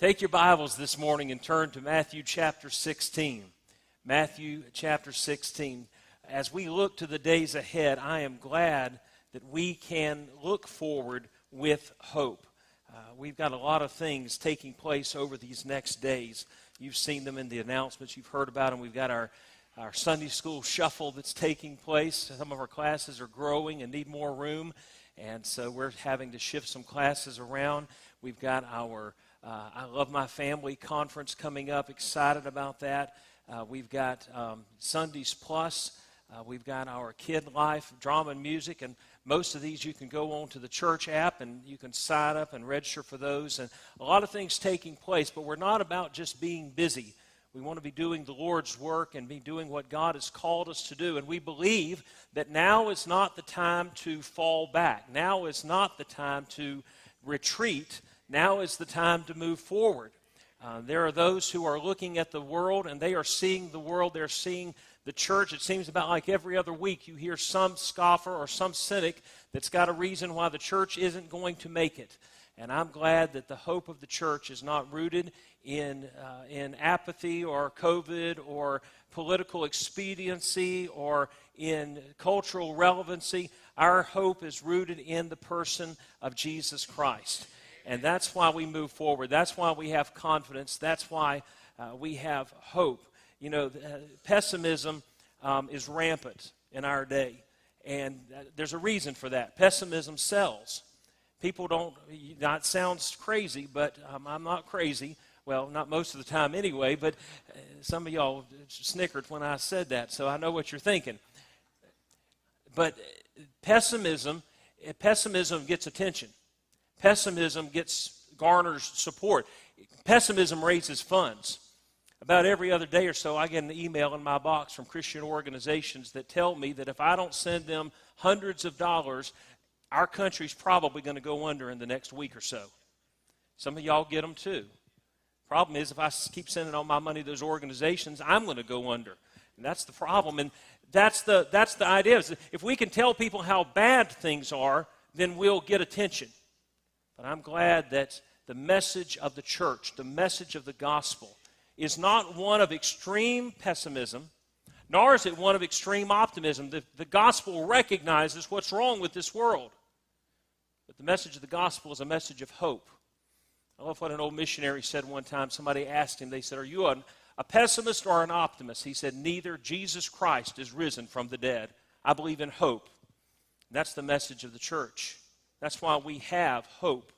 Take your Bibles this morning and turn to Matthew chapter 16. Matthew chapter 16. As we look to the days ahead, I am glad that we can look forward with hope. Uh, we've got a lot of things taking place over these next days. You've seen them in the announcements, you've heard about them. We've got our, our Sunday school shuffle that's taking place. Some of our classes are growing and need more room, and so we're having to shift some classes around. We've got our uh, I Love My Family conference coming up, excited about that. Uh, we've got um, Sundays Plus. Uh, we've got our Kid Life drama and music, and most of these you can go on to the church app and you can sign up and register for those. And a lot of things taking place, but we're not about just being busy. We want to be doing the Lord's work and be doing what God has called us to do. And we believe that now is not the time to fall back. Now is not the time to retreat. Now is the time to move forward. Uh, there are those who are looking at the world and they are seeing the world. They're seeing the church. It seems about like every other week you hear some scoffer or some cynic that's got a reason why the church isn't going to make it. And I'm glad that the hope of the church is not rooted in, uh, in apathy or COVID or political expediency or in cultural relevancy. Our hope is rooted in the person of Jesus Christ. And that's why we move forward. That's why we have confidence. That's why uh, we have hope. You know, uh, pessimism um, is rampant in our day. And uh, there's a reason for that. Pessimism sells. People don't, that sounds crazy, but um, I'm not crazy. Well, not most of the time anyway, but uh, some of y'all snickered when I said that, so I know what you're thinking. But uh, pessimism, pessimism gets attention. Pessimism gets garners support. Pessimism raises funds. About every other day or so, I get an email in my box from Christian organizations that tell me that if I don't send them hundreds of dollars, our country's probably going to go under in the next week or so. Some of y'all get them too. Problem is, if I keep sending all my money to those organizations, I'm going to go under. And that's the problem. And that's the, that's the idea. Is if we can tell people how bad things are, then we'll get attention. But I'm glad that the message of the church, the message of the gospel, is not one of extreme pessimism, nor is it one of extreme optimism. The, the gospel recognizes what's wrong with this world. But the message of the gospel is a message of hope. I love what an old missionary said one time. Somebody asked him, they said, Are you an, a pessimist or an optimist? He said, Neither. Jesus Christ is risen from the dead. I believe in hope. that's the message of the church. That's why we have hope.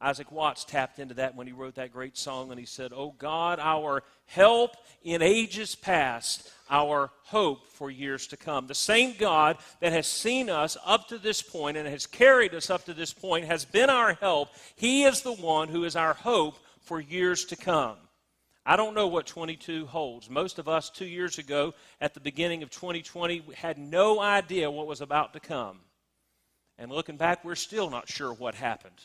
Isaac Watts tapped into that when he wrote that great song, and he said, Oh God, our help in ages past, our hope for years to come. The same God that has seen us up to this point and has carried us up to this point has been our help. He is the one who is our hope for years to come. I don't know what 22 holds. Most of us, two years ago, at the beginning of 2020, had no idea what was about to come. And looking back, we're still not sure what happened.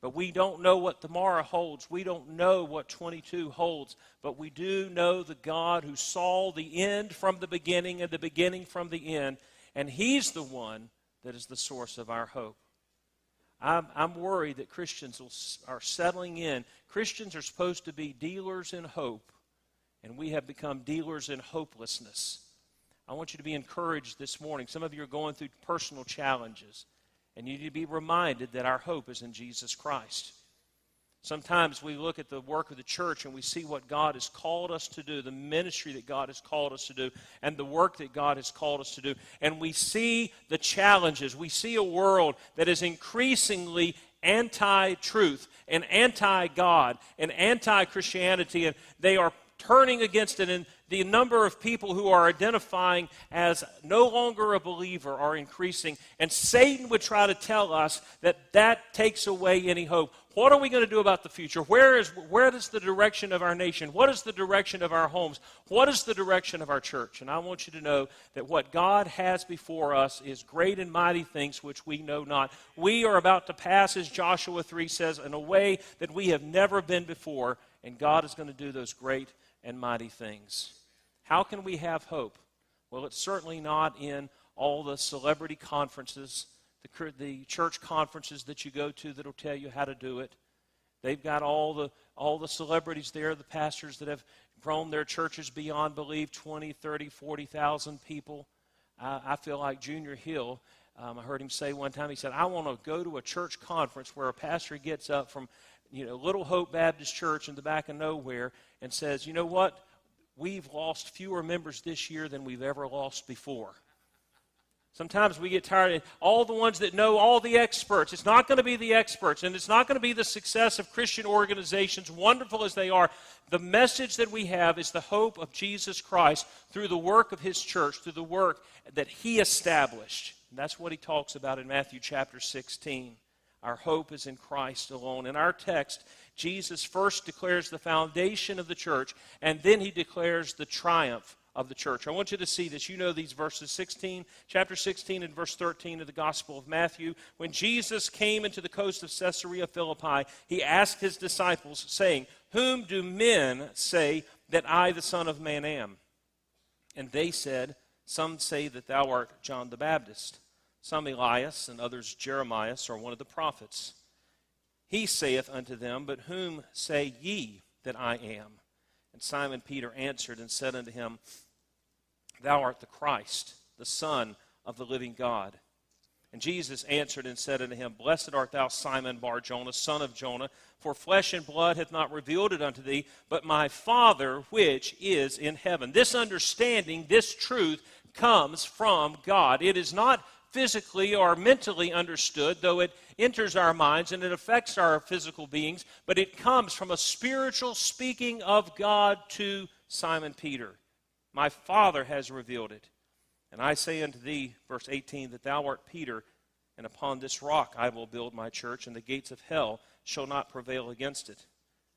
But we don't know what tomorrow holds. We don't know what 22 holds. But we do know the God who saw the end from the beginning and the beginning from the end. And He's the one that is the source of our hope. I'm, I'm worried that Christians will, are settling in. Christians are supposed to be dealers in hope, and we have become dealers in hopelessness. I want you to be encouraged this morning. Some of you are going through personal challenges, and you need to be reminded that our hope is in Jesus Christ. Sometimes we look at the work of the church and we see what God has called us to do, the ministry that God has called us to do, and the work that God has called us to do. And we see the challenges. We see a world that is increasingly anti truth and anti God and anti Christianity, and they are turning against it. And the number of people who are identifying as no longer a believer are increasing. And Satan would try to tell us that that takes away any hope. What are we going to do about the future? Where is, where is the direction of our nation? What is the direction of our homes? What is the direction of our church? And I want you to know that what God has before us is great and mighty things which we know not. We are about to pass, as Joshua 3 says, in a way that we have never been before, and God is going to do those great and mighty things. How can we have hope? Well, it's certainly not in all the celebrity conferences, the, the church conferences that you go to that'll tell you how to do it. They've got all the, all the celebrities there, the pastors that have grown their churches beyond belief 20, 30, 40,000 people. I, I feel like Junior Hill. Um, I heard him say one time, he said, I want to go to a church conference where a pastor gets up from you know, Little Hope Baptist Church in the back of nowhere and says, you know what? We've lost fewer members this year than we've ever lost before. Sometimes we get tired of all the ones that know all the experts. It's not going to be the experts, and it's not going to be the success of Christian organizations, wonderful as they are. The message that we have is the hope of Jesus Christ through the work of his church, through the work that he established. And that's what he talks about in Matthew chapter 16. Our hope is in Christ alone. In our text, Jesus first declares the foundation of the church, and then he declares the triumph of the church. I want you to see this. You know these verses 16, chapter 16 and verse 13 of the Gospel of Matthew. When Jesus came into the coast of Caesarea Philippi, he asked his disciples, saying, Whom do men say that I, the Son of Man, am? And they said, Some say that thou art John the Baptist, some Elias, and others Jeremiah, or one of the prophets. He saith unto them, But whom say ye that I am? And Simon Peter answered and said unto him, Thou art the Christ, the Son of the living God. And Jesus answered and said unto him, Blessed art thou, Simon Bar Jonah, son of Jonah, for flesh and blood hath not revealed it unto thee, but my Father which is in heaven. This understanding, this truth, comes from God. It is not physically or mentally understood, though it enters our minds and it affects our physical beings, but it comes from a spiritual speaking of God to Simon Peter. My Father has revealed it. And I say unto thee, verse 18, that thou art Peter, and upon this rock I will build my church, and the gates of hell shall not prevail against it.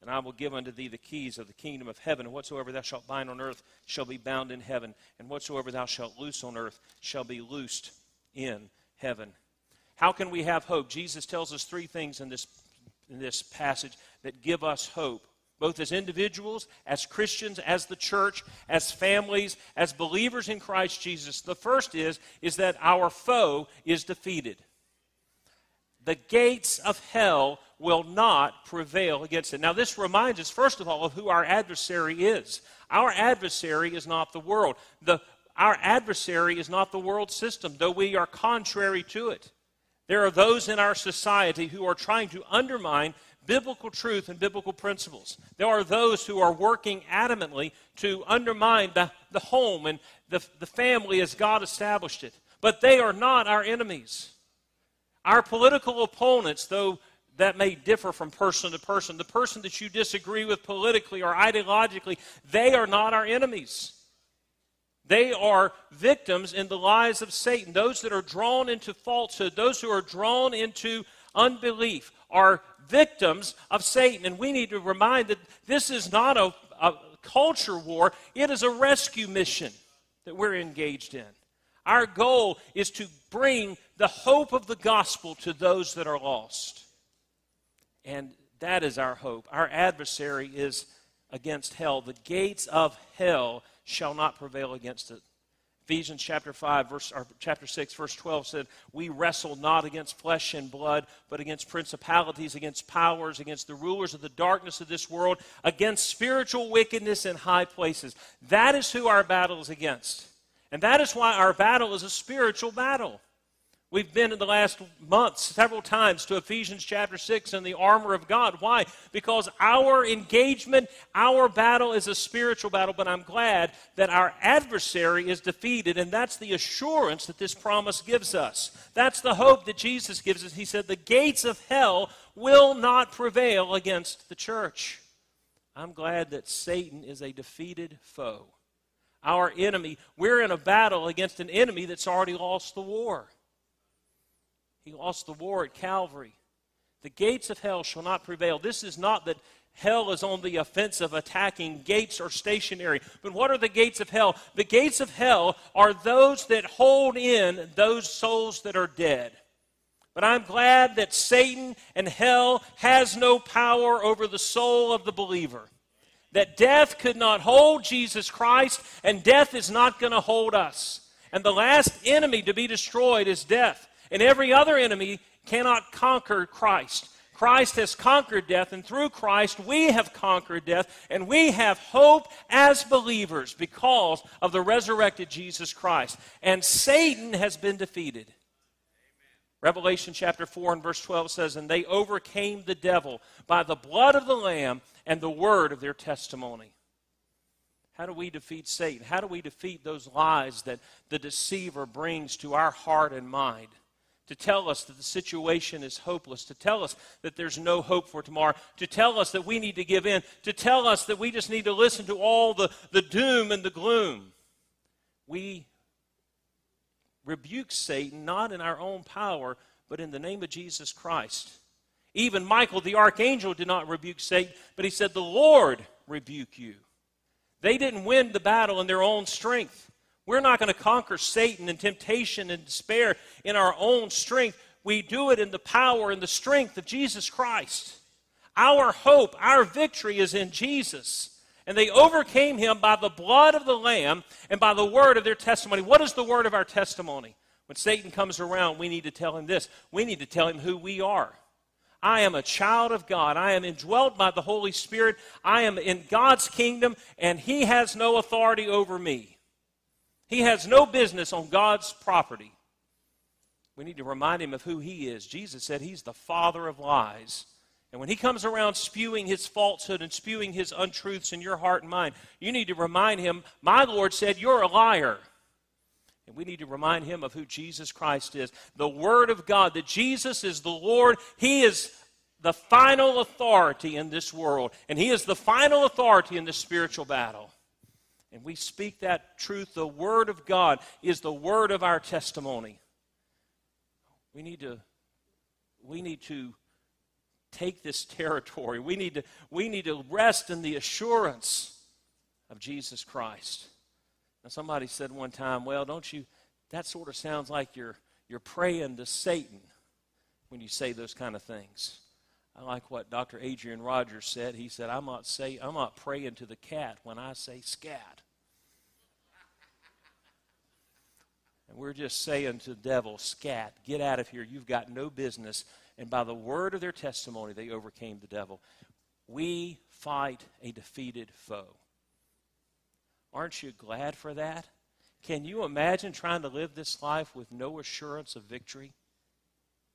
And I will give unto thee the keys of the kingdom of heaven, and whatsoever thou shalt bind on earth shall be bound in heaven, and whatsoever thou shalt loose on earth shall be loosed in heaven. How can we have hope? Jesus tells us three things in this, in this passage that give us hope both as individuals, as Christians, as the church, as families, as believers in Christ Jesus. The first is is that our foe is defeated. The gates of hell will not prevail against it. Now this reminds us first of all of who our adversary is. Our adversary is not the world. The our adversary is not the world system, though we are contrary to it. There are those in our society who are trying to undermine biblical truth and biblical principles. There are those who are working adamantly to undermine the, the home and the, the family as God established it. But they are not our enemies. Our political opponents, though that may differ from person to person, the person that you disagree with politically or ideologically, they are not our enemies. They are victims in the lies of Satan. Those that are drawn into falsehood, those who are drawn into unbelief, are victims of Satan. And we need to remind that this is not a, a culture war, it is a rescue mission that we're engaged in. Our goal is to bring the hope of the gospel to those that are lost. And that is our hope. Our adversary is against hell. The gates of hell shall not prevail against it. Ephesians chapter 5, verse, or chapter 6, verse 12 said, We wrestle not against flesh and blood, but against principalities, against powers, against the rulers of the darkness of this world, against spiritual wickedness in high places. That is who our battle is against. And that is why our battle is a spiritual battle. We've been in the last months several times to Ephesians chapter 6 and the armor of God. Why? Because our engagement, our battle is a spiritual battle, but I'm glad that our adversary is defeated, and that's the assurance that this promise gives us. That's the hope that Jesus gives us. He said, The gates of hell will not prevail against the church. I'm glad that Satan is a defeated foe. Our enemy, we're in a battle against an enemy that's already lost the war. He lost the war at Calvary. The gates of hell shall not prevail. This is not that hell is on the offensive, attacking gates are stationary. But what are the gates of hell? The gates of hell are those that hold in those souls that are dead. But I'm glad that Satan and hell has no power over the soul of the believer. That death could not hold Jesus Christ, and death is not going to hold us. And the last enemy to be destroyed is death. And every other enemy cannot conquer Christ. Christ has conquered death, and through Christ we have conquered death, and we have hope as believers because of the resurrected Jesus Christ. And Satan has been defeated. Revelation chapter 4 and verse 12 says, And they overcame the devil by the blood of the Lamb and the word of their testimony. How do we defeat Satan? How do we defeat those lies that the deceiver brings to our heart and mind? To tell us that the situation is hopeless, to tell us that there's no hope for tomorrow, to tell us that we need to give in, to tell us that we just need to listen to all the, the doom and the gloom. We rebuke Satan not in our own power, but in the name of Jesus Christ. Even Michael the archangel did not rebuke Satan, but he said, The Lord rebuke you. They didn't win the battle in their own strength. We're not going to conquer Satan and temptation and despair in our own strength. We do it in the power and the strength of Jesus Christ. Our hope, our victory is in Jesus. And they overcame him by the blood of the Lamb and by the word of their testimony. What is the word of our testimony? When Satan comes around, we need to tell him this. We need to tell him who we are. I am a child of God. I am indwelt by the Holy Spirit. I am in God's kingdom, and He has no authority over me. He has no business on God's property. We need to remind him of who he is. Jesus said he's the father of lies. And when he comes around spewing his falsehood and spewing his untruths in your heart and mind, you need to remind him, My Lord said, You're a liar. And we need to remind him of who Jesus Christ is the Word of God, that Jesus is the Lord. He is the final authority in this world, and He is the final authority in the spiritual battle. And we speak that truth. The Word of God is the word of our testimony. We need to, we need to take this territory. We need to, we need to rest in the assurance of Jesus Christ. Now, somebody said one time, well, don't you, that sort of sounds like you're, you're praying to Satan when you say those kind of things. I like what Dr. Adrian Rogers said. He said, I'm not, say, I'm not praying to the cat when I say scat. And we're just saying to the devil, scat, get out of here. You've got no business. And by the word of their testimony, they overcame the devil. We fight a defeated foe. Aren't you glad for that? Can you imagine trying to live this life with no assurance of victory?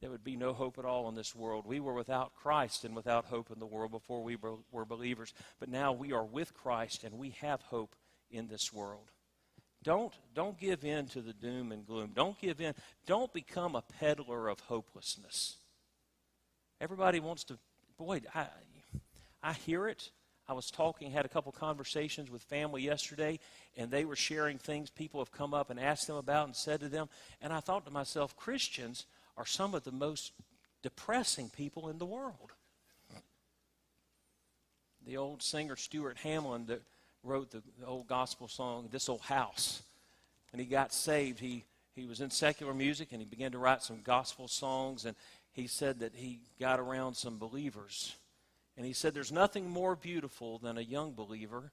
There would be no hope at all in this world. We were without Christ and without hope in the world before we were believers. But now we are with Christ and we have hope in this world. Don't, don't give in to the doom and gloom. Don't give in. Don't become a peddler of hopelessness. Everybody wants to, boy, I, I hear it. I was talking, had a couple conversations with family yesterday, and they were sharing things people have come up and asked them about and said to them. And I thought to myself, Christians are some of the most depressing people in the world. The old singer Stuart Hamblen that wrote the, old gospel song, This Old House. When he got saved, he, he was in secular music and he began to write some gospel songs. And he said that he got around some believers. And he said, There's nothing more beautiful than a young believer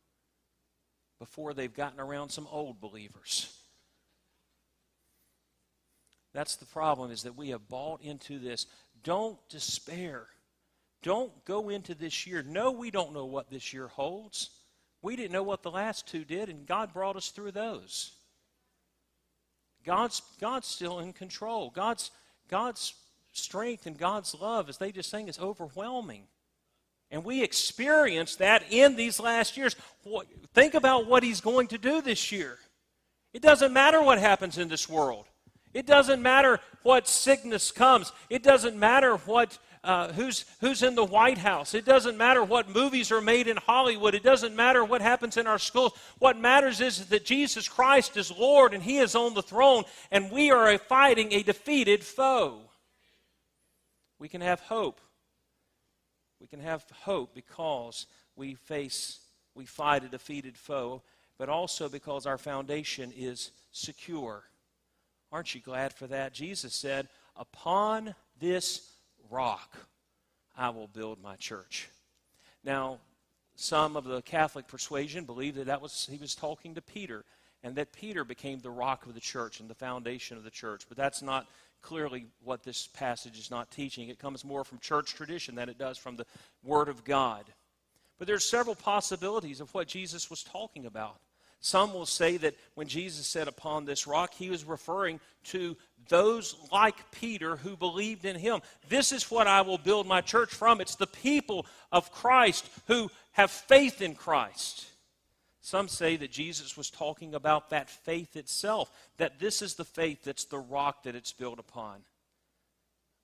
before they've gotten around some old believers. That's the problem is that we have bought into this. Don't despair. Don't go into this year. No, we don't know what this year holds. We didn't know what the last two did, and God brought us through those. God's, God's still in control. God's, God's strength and God's love, as they just sang, is overwhelming. And we experienced that in these last years. Think about what He's going to do this year. It doesn't matter what happens in this world. It doesn't matter what sickness comes. It doesn't matter what uh, who's who's in the White House. It doesn't matter what movies are made in Hollywood. It doesn't matter what happens in our schools. What matters is that Jesus Christ is Lord and He is on the throne, and we are fighting a defeated foe. We can have hope. We can have hope because we face, we fight a defeated foe, but also because our foundation is secure. Aren't you glad for that? Jesus said, Upon this rock I will build my church. Now, some of the Catholic persuasion believe that that was he was talking to Peter. and that Peter became the rock of the church and the foundation of the church. But that's not clearly what this passage is not teaching. It comes more from church tradition than it does from the Word of God. But there's several possibilities of what Jesus was talking about. Some will say that when Jesus said upon this rock, he was referring to those like Peter who believed in him. This is what I will build my church from. It's the people of Christ who have faith in Christ. Some say that Jesus was talking about that faith itself, that this is the faith that's the rock that it's built upon.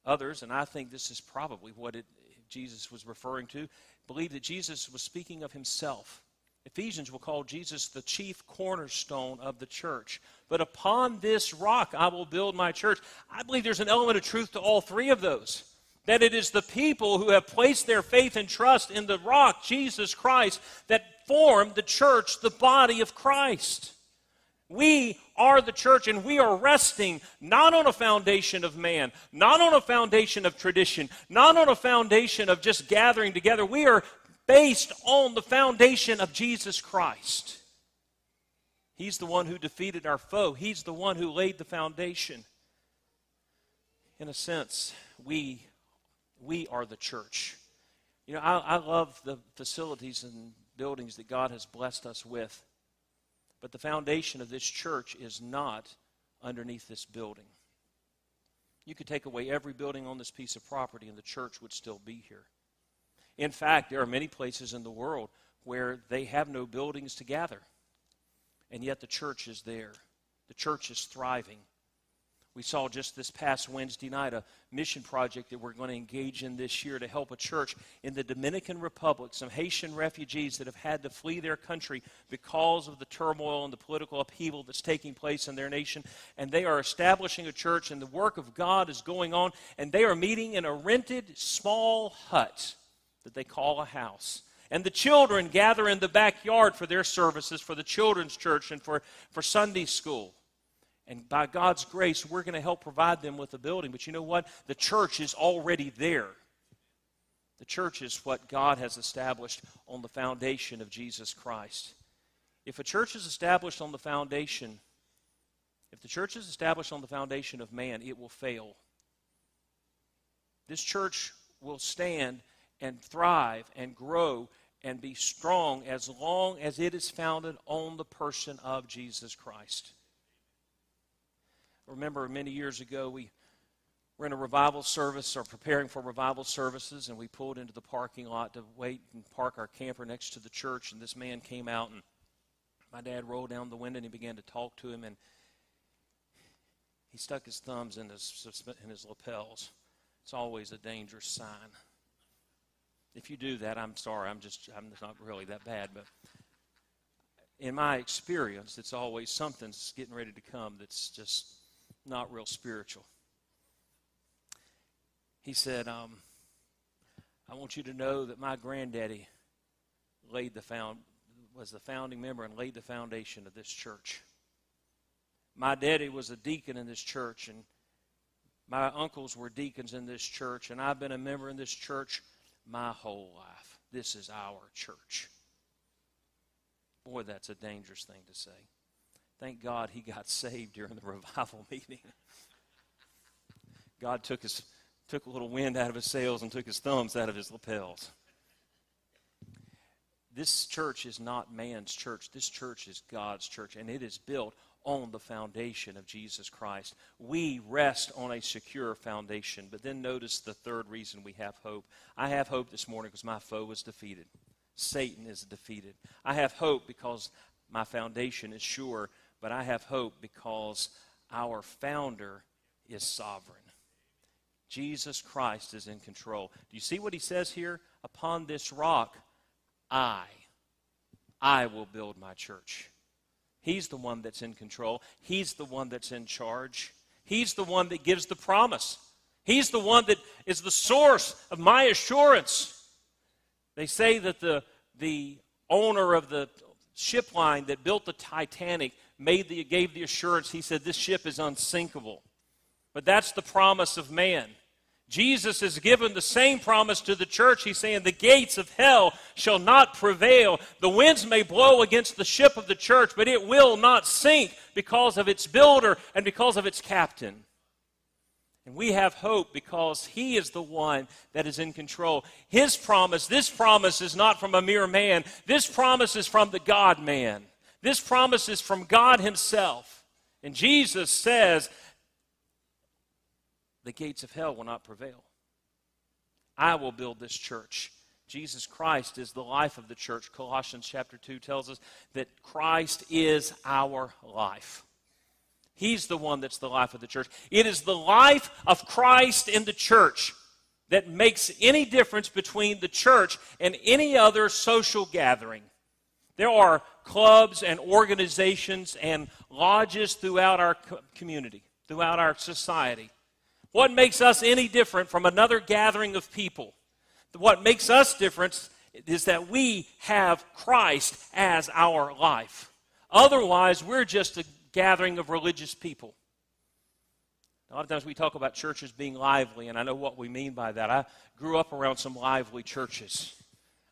Others, and I think this is probably what it, Jesus was referring to, believe that Jesus was speaking of himself. Ephesians will call Jesus the chief cornerstone of the church. But upon this rock I will build my church. I believe there's an element of truth to all three of those. That it is the people who have placed their faith and trust in the rock, Jesus Christ, that form the church, the body of Christ. We are the church, and we are resting not on a foundation of man, not on a foundation of tradition, not on a foundation of just gathering together. We are based on the foundation of Jesus Christ. He's the one who defeated our foe, He's the one who laid the foundation. In a sense, we, we are the church. You know, I, I love the facilities and buildings that God has blessed us with. But the foundation of this church is not underneath this building. You could take away every building on this piece of property and the church would still be here. In fact, there are many places in the world where they have no buildings to gather, and yet the church is there. The church is thriving. We saw just this past Wednesday night a mission project that we're going to engage in this year to help a church in the Dominican Republic, some Haitian refugees that have had to flee their country because of the turmoil and the political upheaval that's taking place in their nation. And they are establishing a church, and the work of God is going on, and they are meeting in a rented small hut that they call a house. And the children gather in the backyard for their services, for the children's church, and for, for Sunday school. And by God's grace, we're going to help provide them with a building. But you know what? The church is already there. The church is what God has established on the foundation of Jesus Christ. If a church is established on the foundation, if the church is established on the foundation of man, it will fail. This church will stand and thrive and grow and be strong as long as it is founded on the person of Jesus Christ. I remember many years ago, we were in a revival service or preparing for revival services, and we pulled into the parking lot to wait and park our camper next to the church. And this man came out, and my dad rolled down the window and he began to talk to him, and he stuck his thumbs in his, in his lapels. It's always a dangerous sign. If you do that, I'm sorry. I'm just, I'm not really that bad. But in my experience, it's always something's getting ready to come that's just not real spiritual. He said, um, I want you to know that my granddaddy laid the found, was the founding member and laid the foundation of this church. My daddy was a deacon in this church, and my uncles were deacons in this church, and I've been a member in this church my whole life. This is our church. Boy, that's a dangerous thing to say. Thank God he got saved during the revival meeting. God took his took a little wind out of his sails and took his thumbs out of his lapels. This church is not man's church. This church is God's church, and it is built on the foundation of Jesus Christ. We rest on a secure foundation. But then notice the third reason we have hope. I have hope this morning because my foe is defeated. Satan is defeated. I have hope because my foundation is sure, but I have hope because our founder is sovereign. Jesus Christ is in control. Do you see what he says here? Upon this rock, I, I will build my church. He's the one that's in control. He's the one that's in charge. He's the one that gives the promise. He's the one that is the source of my assurance. They say that the, the owner of the ship line that built the Titanic made the, gave the assurance. He said, This ship is unsinkable. But that's the promise of man. Jesus has given the same promise to the church. He's saying, The gates of hell shall not prevail. The winds may blow against the ship of the church, but it will not sink because of its builder and because of its captain. And we have hope because He is the one that is in control. His promise, this promise is not from a mere man. This promise is from the God man. This promise is from God Himself. And Jesus says the gates of hell will not prevail. I will build this church. Jesus Christ is the life of the church. Colossians chapter 2 tells us that Christ is our life. He's the one that's the life of the church. It is the life of Christ in the church that makes any difference between the church and any other social gathering. There are clubs and organizations and lodges throughout our community, throughout our society what makes us any different from another gathering of people? What makes us different is that we have Christ as our life. Otherwise, we're just a gathering of religious people. A lot of times we talk about churches being lively, and I know what we mean by that. I grew up around some lively churches.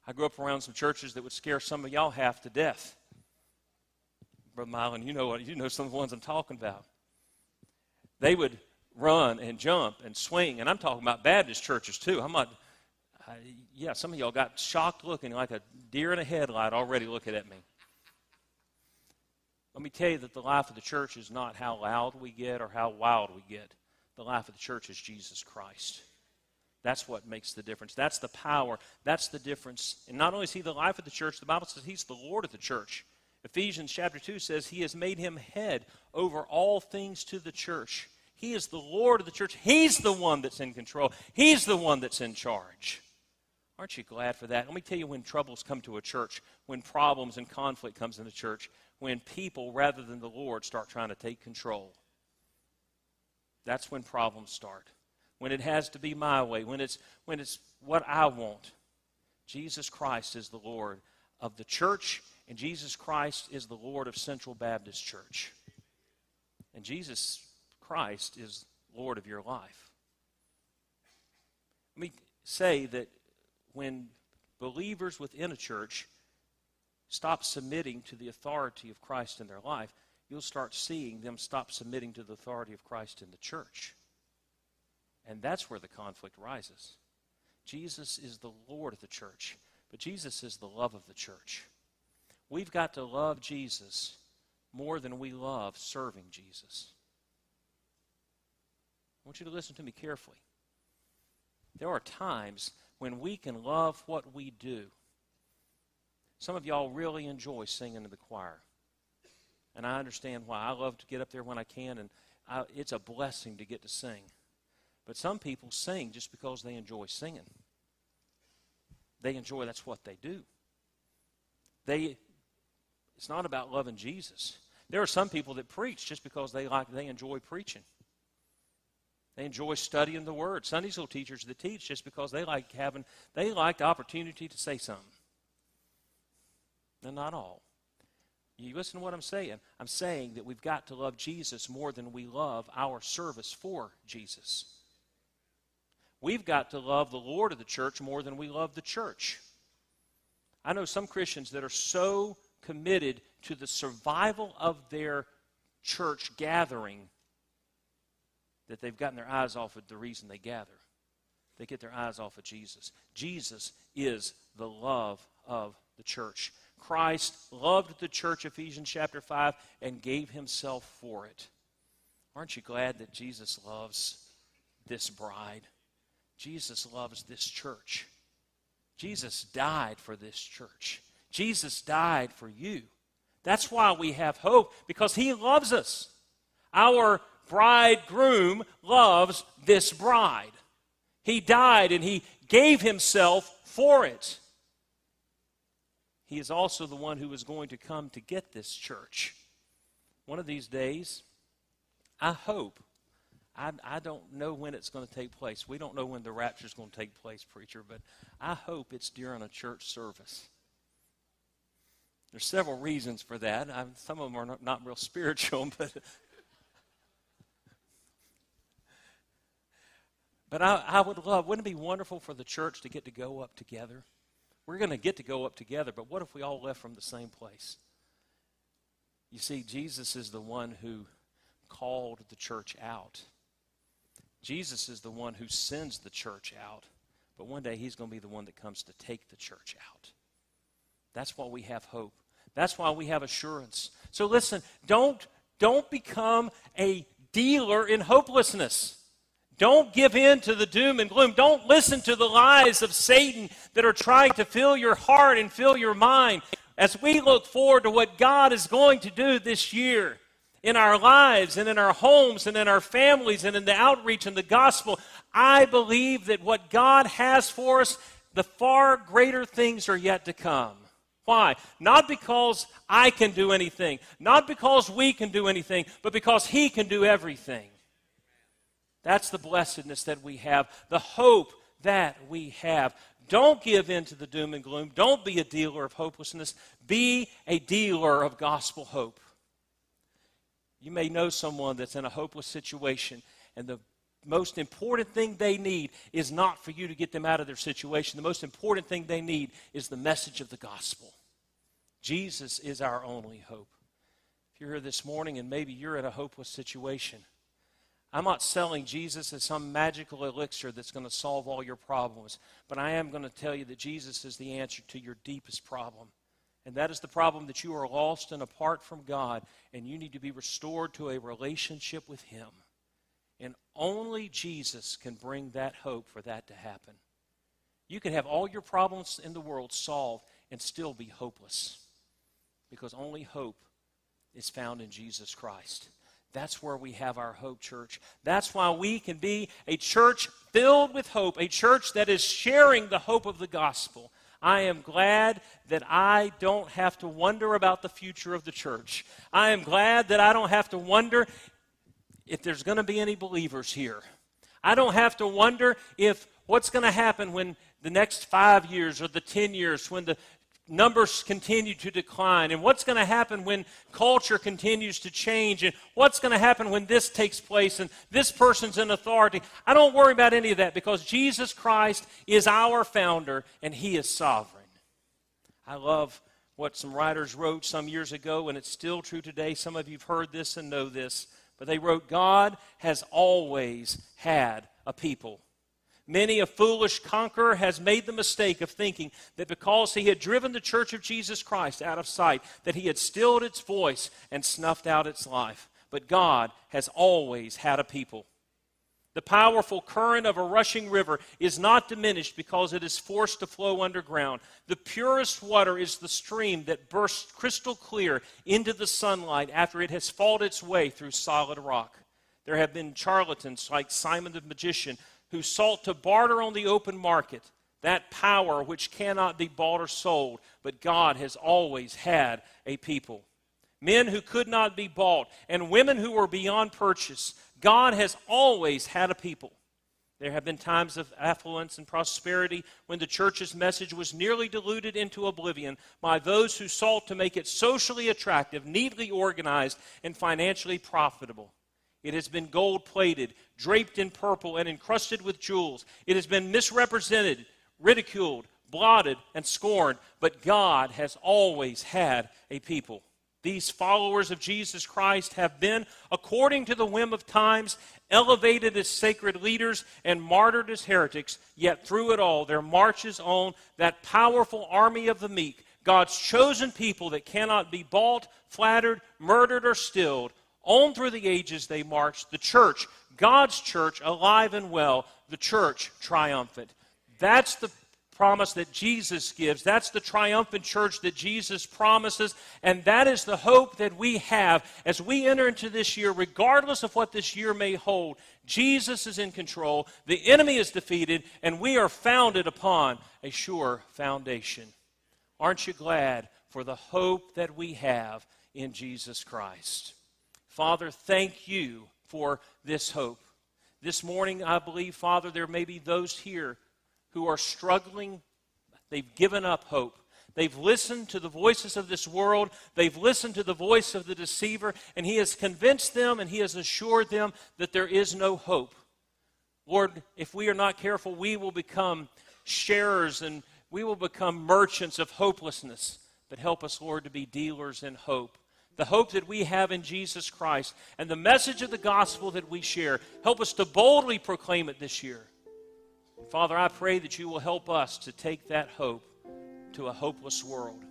I grew up around some churches that would scare some of y'all half to death. Brother Milan, you know what you know some of the ones I'm talking about. They would run and jump and swing. And I'm talking about Baptist churches too. I'm not, I, yeah, some of y'all got shocked looking like a deer in a headlight already looking at me. Let me tell you that the life of the church is not how loud we get or how wild we get. The life of the church is Jesus Christ. That's what makes the difference. That's the power. That's the difference. And not only is he the life of the church, the Bible says he's the Lord of the church. Ephesians chapter 2 says he has made him head over all things to the church. He is the Lord of the church. He's the one that's in control. He's the one that's in charge. Aren't you glad for that? Let me tell you when troubles come to a church, when problems and conflict comes in the church, when people rather than the Lord start trying to take control. That's when problems start. When it has to be my way, when it's when it's what I want. Jesus Christ is the Lord of the church, and Jesus Christ is the Lord of Central Baptist Church. And Jesus Christ is Lord of your life. Let me say that when believers within a church stop submitting to the authority of Christ in their life, you'll start seeing them stop submitting to the authority of Christ in the church. And that's where the conflict rises. Jesus is the Lord of the church, but Jesus is the love of the church. We've got to love Jesus more than we love serving Jesus. I want you to listen to me carefully. There are times when we can love what we do. Some of y'all really enjoy singing in the choir. And I understand why. I love to get up there when I can, and I, it's a blessing to get to sing. But some people sing just because they enjoy singing. They enjoy, that's what they do. They, it's not about loving Jesus. There are some people that preach just because they like they enjoy preaching. They enjoy studying the Word. Sunday school teachers that teach just because they like having, they like the opportunity to say something. And not all. You listen to what I'm saying? I'm saying that we've got to love Jesus more than we love our service for Jesus. We've got to love the Lord of the church more than we love the church. I know some Christians that are so committed to the survival of their church gathering that they've gotten their eyes off of the reason they gather. They get their eyes off of Jesus. Jesus is the love of the church. Christ loved the church, Ephesians chapter 5, and gave himself for it. Aren't you glad that Jesus loves this bride? Jesus loves this church. Jesus died for this church. Jesus died for you. That's why we have hope, because he loves us. Our bridegroom loves this bride. He died and he gave himself for it. He is also the one who is going to come to get this church. One of these days, I hope, I, I don't know when it's going to take place. We don't know when the rapture is going to take place, preacher, but I hope it's during a church service. There's several reasons for that. I, some of them are not, not real spiritual, but But I, I would love, wouldn't it be wonderful for the church to get to go up together? We're going to get to go up together, but what if we all left from the same place? You see, Jesus is the one who called the church out. Jesus is the one who sends the church out. But one day he's going to be the one that comes to take the church out. That's why we have hope. That's why we have assurance. So listen, don't, don't become a dealer in hopelessness. Don't give in to the doom and gloom. Don't listen to the lies of Satan that are trying to fill your heart and fill your mind. As we look forward to what God is going to do this year in our lives and in our homes and in our families and in the outreach and the gospel, I believe that what God has for us, the far greater things are yet to come. Why? Not because I can do anything, not because we can do anything, but because He can do everything. That's the blessedness that we have, the hope that we have. Don't give in to the doom and gloom. Don't be a dealer of hopelessness. Be a dealer of gospel hope. You may know someone that's in a hopeless situation, and the most important thing they need is not for you to get them out of their situation. The most important thing they need is the message of the gospel. Jesus is our only hope. If you're here this morning and maybe you're in a hopeless situation, I'm not selling Jesus as some magical elixir that's going to solve all your problems, but I am going to tell you that Jesus is the answer to your deepest problem. And that is the problem that you are lost and apart from God, and you need to be restored to a relationship with Him. And only Jesus can bring that hope for that to happen. You can have all your problems in the world solved and still be hopeless because only hope is found in Jesus Christ. That's where we have our hope, church. That's why we can be a church filled with hope, a church that is sharing the hope of the gospel. I am glad that I don't have to wonder about the future of the church. I am glad that I don't have to wonder if there's going to be any believers here. I don't have to wonder if what's going to happen when the next five years or the 10 years, when the numbers continue to decline and what's going to happen when culture continues to change and what's going to happen when this takes place and this person's in authority. I don't worry about any of that because Jesus Christ is our founder and he is sovereign. I love what some writers wrote some years ago and it's still true today. Some of you've heard this and know this, but they wrote God has always had a people. Many a foolish conqueror has made the mistake of thinking that because he had driven the church of Jesus Christ out of sight, that he had stilled its voice and snuffed out its life. But God has always had a people. The powerful current of a rushing river is not diminished because it is forced to flow underground. The purest water is the stream that bursts crystal clear into the sunlight after it has fought its way through solid rock. There have been charlatans like Simon the magician who sought to barter on the open market that power which cannot be bought or sold, but God has always had a people. Men who could not be bought and women who were beyond purchase. God has always had a people. There have been times of affluence and prosperity when the church's message was nearly diluted into oblivion by those who sought to make it socially attractive, neatly organized, and financially profitable. It has been gold plated, draped in purple, and encrusted with jewels. It has been misrepresented, ridiculed, blotted, and scorned, but God has always had a people. These followers of Jesus Christ have been, according to the whim of times, elevated as sacred leaders and martyred as heretics, yet through it all, their marches on that powerful army of the meek, God's chosen people that cannot be bought, flattered, murdered, or stilled, on through the ages they marched, the church, God's church, alive and well, the church triumphant. That's the promise that Jesus gives. That's the triumphant church that Jesus promises. And that is the hope that we have as we enter into this year, regardless of what this year may hold. Jesus is in control, the enemy is defeated, and we are founded upon a sure foundation. Aren't you glad for the hope that we have in Jesus Christ? Father, thank you for this hope. This morning, I believe, Father, there may be those here who are struggling. They've given up hope. They've listened to the voices of this world. They've listened to the voice of the deceiver, and he has convinced them and he has assured them that there is no hope. Lord, if we are not careful, we will become sharers and we will become merchants of hopelessness. But help us, Lord, to be dealers in hope. The hope that we have in Jesus Christ and the message of the gospel that we share. Help us to boldly proclaim it this year. Father, I pray that you will help us to take that hope to a hopeless world.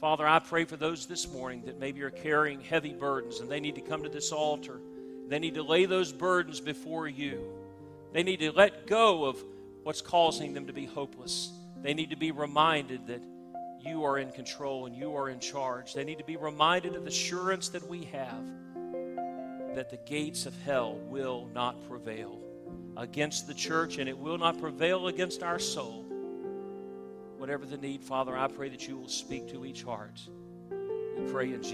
Father, I pray for those this morning that maybe are carrying heavy burdens and they need to come to this altar. They need to lay those burdens before you. They need to let go of what's causing them to be hopeless. They need to be reminded that you are in control and you are in charge. They need to be reminded of the assurance that we have that the gates of hell will not prevail against the church and it will not prevail against our soul. Whatever the need, Father, I pray that you will speak to each heart. We pray in Jesus.